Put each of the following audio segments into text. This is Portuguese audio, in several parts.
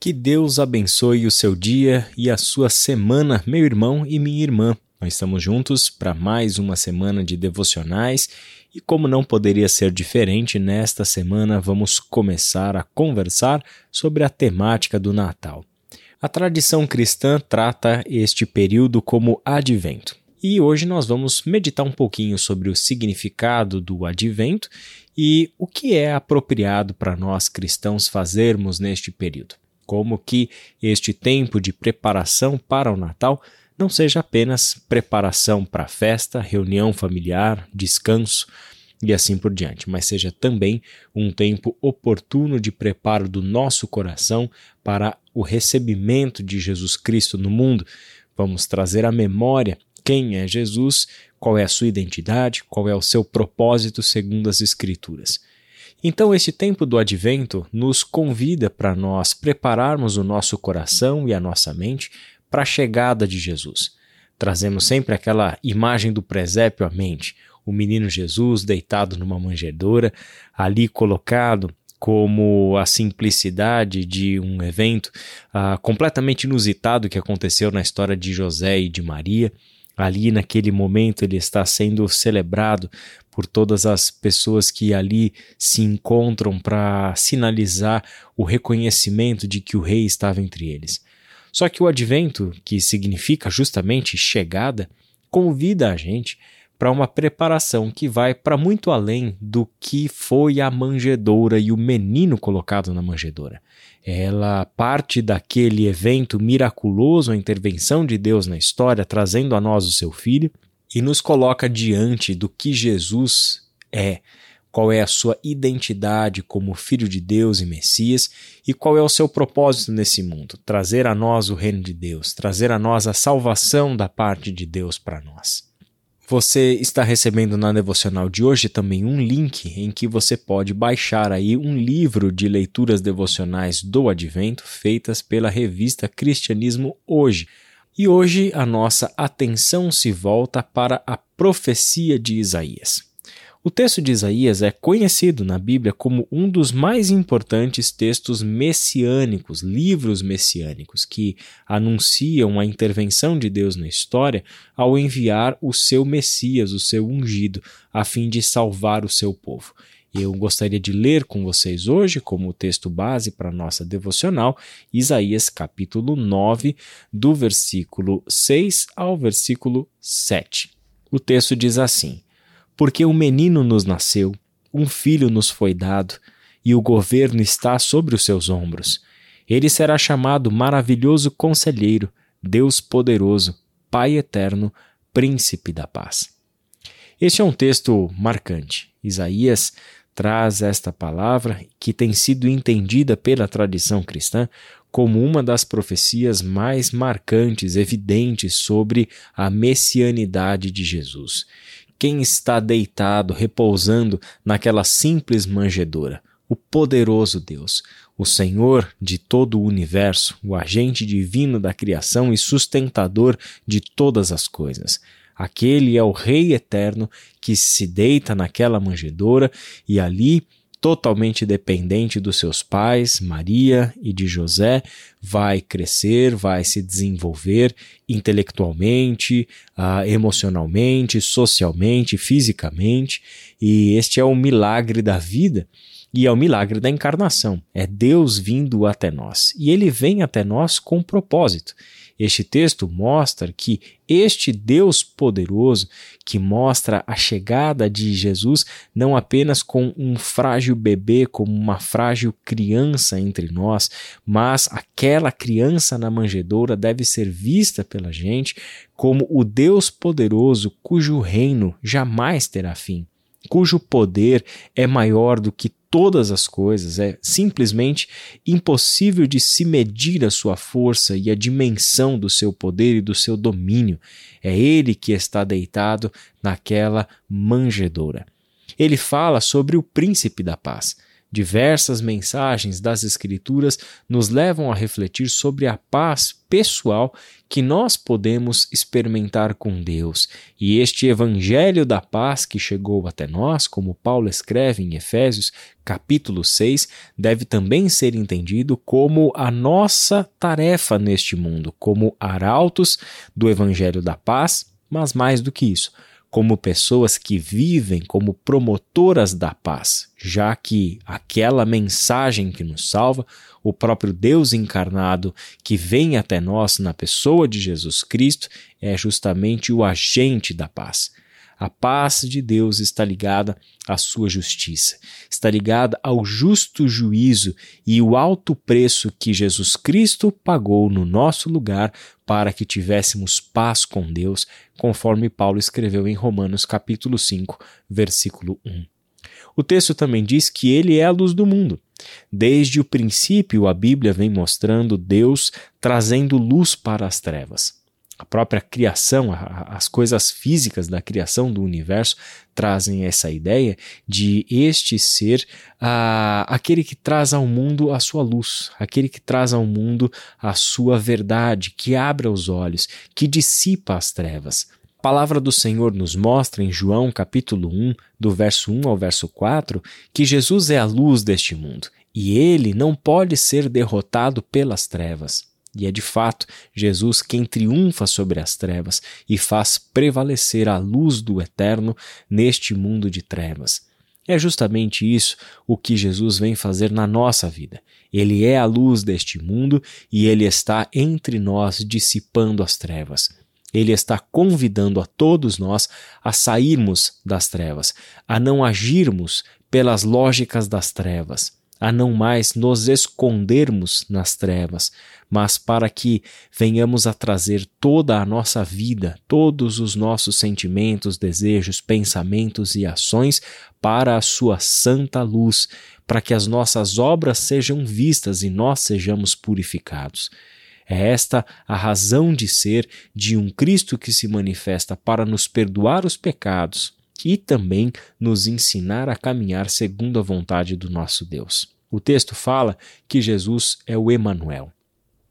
Que Deus abençoe o seu dia e a sua semana, meu irmão e minha irmã. Nós estamos juntos para mais uma semana de devocionais e, como não poderia ser diferente, nesta semana vamos começar a conversar sobre a temática do Natal. A tradição cristã trata este período como advento. E hoje nós vamos meditar um pouquinho sobre o significado do advento e o que é apropriado para nós cristãos fazermos neste período como que este tempo de preparação para o Natal não seja apenas preparação para a festa, reunião familiar, descanso e assim por diante, mas seja também um tempo oportuno de preparo do nosso coração para o recebimento de Jesus Cristo no mundo. Vamos trazer à memória quem é Jesus, qual é a sua identidade, qual é o seu propósito segundo as Escrituras. Então, esse tempo do advento nos convida para nós prepararmos o nosso coração e a nossa mente para a chegada de Jesus. Trazemos sempre aquela imagem do presépio à mente, o menino Jesus deitado numa manjedoura, ali colocado como a simplicidade de um evento uh, completamente inusitado que aconteceu na história de José e de Maria. Ali, naquele momento, ele está sendo celebrado por todas as pessoas que ali se encontram para sinalizar o reconhecimento de que o rei estava entre eles. Só que o advento, que significa justamente chegada, convida a gente para uma preparação que vai para muito além do que foi a manjedoura e o menino colocado na manjedoura. Ela parte daquele evento miraculoso, a intervenção de Deus na história, trazendo a nós o seu filho, e nos coloca diante do que Jesus é, qual é a sua identidade como Filho de Deus e Messias e qual é o seu propósito nesse mundo: trazer a nós o reino de Deus, trazer a nós a salvação da parte de Deus para nós. Você está recebendo na devocional de hoje também um link em que você pode baixar aí um livro de leituras devocionais do Advento feitas pela revista Cristianismo Hoje. E hoje a nossa atenção se volta para a profecia de Isaías. O texto de Isaías é conhecido na Bíblia como um dos mais importantes textos messiânicos, livros messiânicos, que anunciam a intervenção de Deus na história ao enviar o seu Messias, o seu ungido, a fim de salvar o seu povo. Eu gostaria de ler com vocês hoje, como texto base para nossa devocional, Isaías capítulo 9, do versículo 6 ao versículo 7. O texto diz assim: porque um menino nos nasceu, um filho nos foi dado, e o governo está sobre os seus ombros. Ele será chamado Maravilhoso Conselheiro, Deus Poderoso, Pai Eterno, Príncipe da Paz. Este é um texto marcante. Isaías traz esta palavra que tem sido entendida pela tradição cristã como uma das profecias mais marcantes, evidentes sobre a messianidade de Jesus quem está deitado, repousando naquela simples manjedoura? O poderoso Deus, o Senhor de todo o universo, o agente divino da criação e sustentador de todas as coisas. Aquele é o Rei eterno que se deita naquela manjedoura e ali totalmente dependente dos seus pais, Maria e de José, vai crescer, vai se desenvolver intelectualmente, uh, emocionalmente, socialmente, fisicamente, e este é o milagre da vida. E é o milagre da encarnação. É Deus vindo até nós. E ele vem até nós com propósito. Este texto mostra que este Deus poderoso, que mostra a chegada de Jesus não apenas com um frágil bebê, como uma frágil criança entre nós, mas aquela criança na manjedoura deve ser vista pela gente como o Deus poderoso cujo reino jamais terá fim cujo poder é maior do que todas as coisas, é simplesmente impossível de se medir a sua força e a dimensão do seu poder e do seu domínio. É ele que está deitado naquela manjedoura. Ele fala sobre o príncipe da paz. Diversas mensagens das Escrituras nos levam a refletir sobre a paz pessoal que nós podemos experimentar com Deus. E este Evangelho da paz que chegou até nós, como Paulo escreve em Efésios, capítulo 6, deve também ser entendido como a nossa tarefa neste mundo, como arautos do Evangelho da paz, mas mais do que isso como pessoas que vivem como promotoras da paz, já que aquela mensagem que nos salva, o próprio Deus encarnado que vem até nós na pessoa de Jesus Cristo, é justamente o agente da paz. A paz de Deus está ligada à sua justiça, está ligada ao justo juízo e o alto preço que Jesus Cristo pagou no nosso lugar para que tivéssemos paz com Deus, conforme Paulo escreveu em Romanos capítulo 5, versículo 1. O texto também diz que ele é a luz do mundo. Desde o princípio, a Bíblia vem mostrando Deus trazendo luz para as trevas a própria criação, as coisas físicas da criação do universo trazem essa ideia de este ser uh, aquele que traz ao mundo a sua luz, aquele que traz ao mundo a sua verdade, que abre os olhos, que dissipa as trevas. A palavra do Senhor nos mostra em João capítulo 1, do verso 1 ao verso 4, que Jesus é a luz deste mundo e ele não pode ser derrotado pelas trevas. E é de fato Jesus quem triunfa sobre as trevas e faz prevalecer a luz do eterno neste mundo de trevas. É justamente isso o que Jesus vem fazer na nossa vida. Ele é a luz deste mundo e ele está entre nós dissipando as trevas. Ele está convidando a todos nós a sairmos das trevas, a não agirmos pelas lógicas das trevas, a não mais nos escondermos nas trevas, mas para que venhamos a trazer toda a nossa vida, todos os nossos sentimentos, desejos, pensamentos e ações para a sua santa luz, para que as nossas obras sejam vistas e nós sejamos purificados. É esta a razão de ser de um Cristo que se manifesta para nos perdoar os pecados, e também nos ensinar a caminhar segundo a vontade do nosso Deus. O texto fala que Jesus é o Emanuel.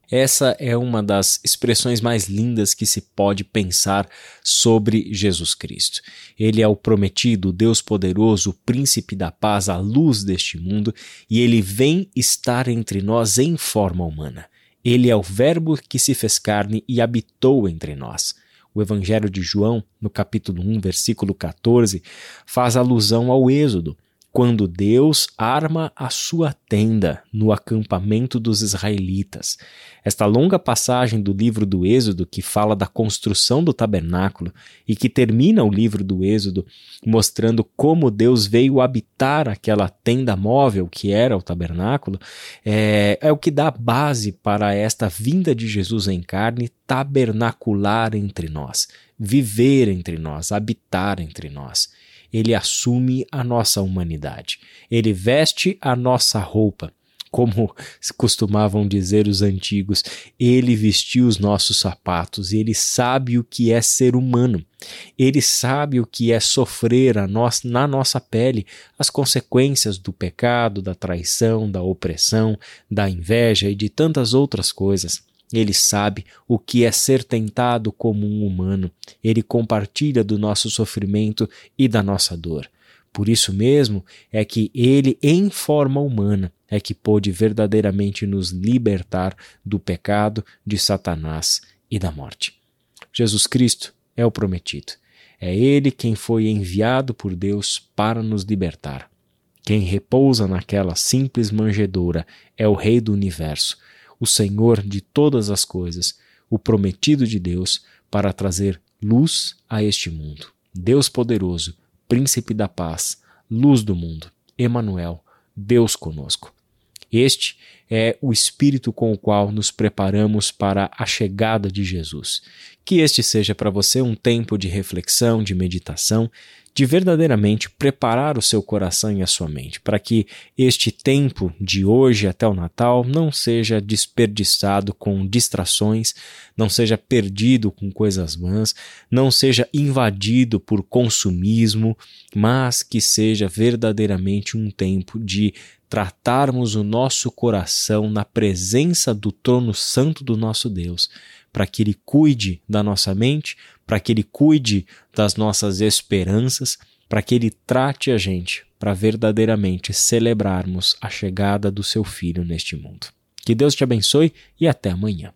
Essa é uma das expressões mais lindas que se pode pensar sobre Jesus Cristo. Ele é o prometido, Deus poderoso, o príncipe da paz, a luz deste mundo, e ele vem estar entre nós em forma humana. Ele é o Verbo que se fez carne e habitou entre nós. O Evangelho de João, no capítulo 1, versículo 14, faz alusão ao Êxodo, quando Deus arma a sua tenda no acampamento dos israelitas. Esta longa passagem do livro do Êxodo, que fala da construção do tabernáculo e que termina o livro do Êxodo mostrando como Deus veio habitar aquela tenda móvel que era o tabernáculo, é, é o que dá base para esta vinda de Jesus em carne tabernacular entre nós, viver entre nós, habitar entre nós ele assume a nossa humanidade. Ele veste a nossa roupa. Como costumavam dizer os antigos, ele vestiu os nossos sapatos ele sabe o que é ser humano. Ele sabe o que é sofrer nós, na nossa pele as consequências do pecado, da traição, da opressão, da inveja e de tantas outras coisas. Ele sabe o que é ser tentado como um humano. Ele compartilha do nosso sofrimento e da nossa dor. Por isso mesmo é que ele, em forma humana, é que pôde verdadeiramente nos libertar do pecado, de Satanás e da morte. Jesus Cristo é o prometido. É ele quem foi enviado por Deus para nos libertar. Quem repousa naquela simples manjedoura é o Rei do universo o Senhor de todas as coisas, o prometido de Deus para trazer luz a este mundo. Deus poderoso, príncipe da paz, luz do mundo, Emanuel, Deus conosco. Este é o espírito com o qual nos preparamos para a chegada de Jesus. Que este seja para você um tempo de reflexão, de meditação, de verdadeiramente preparar o seu coração e a sua mente para que este tempo de hoje até o Natal não seja desperdiçado com distrações, não seja perdido com coisas vãs, não seja invadido por consumismo, mas que seja verdadeiramente um tempo de tratarmos o nosso coração na presença do trono santo do nosso Deus, para que Ele cuide da nossa mente, para que Ele cuide das nossas esperanças, para que Ele trate a gente para verdadeiramente celebrarmos a chegada do Seu Filho neste mundo. Que Deus te abençoe e até amanhã.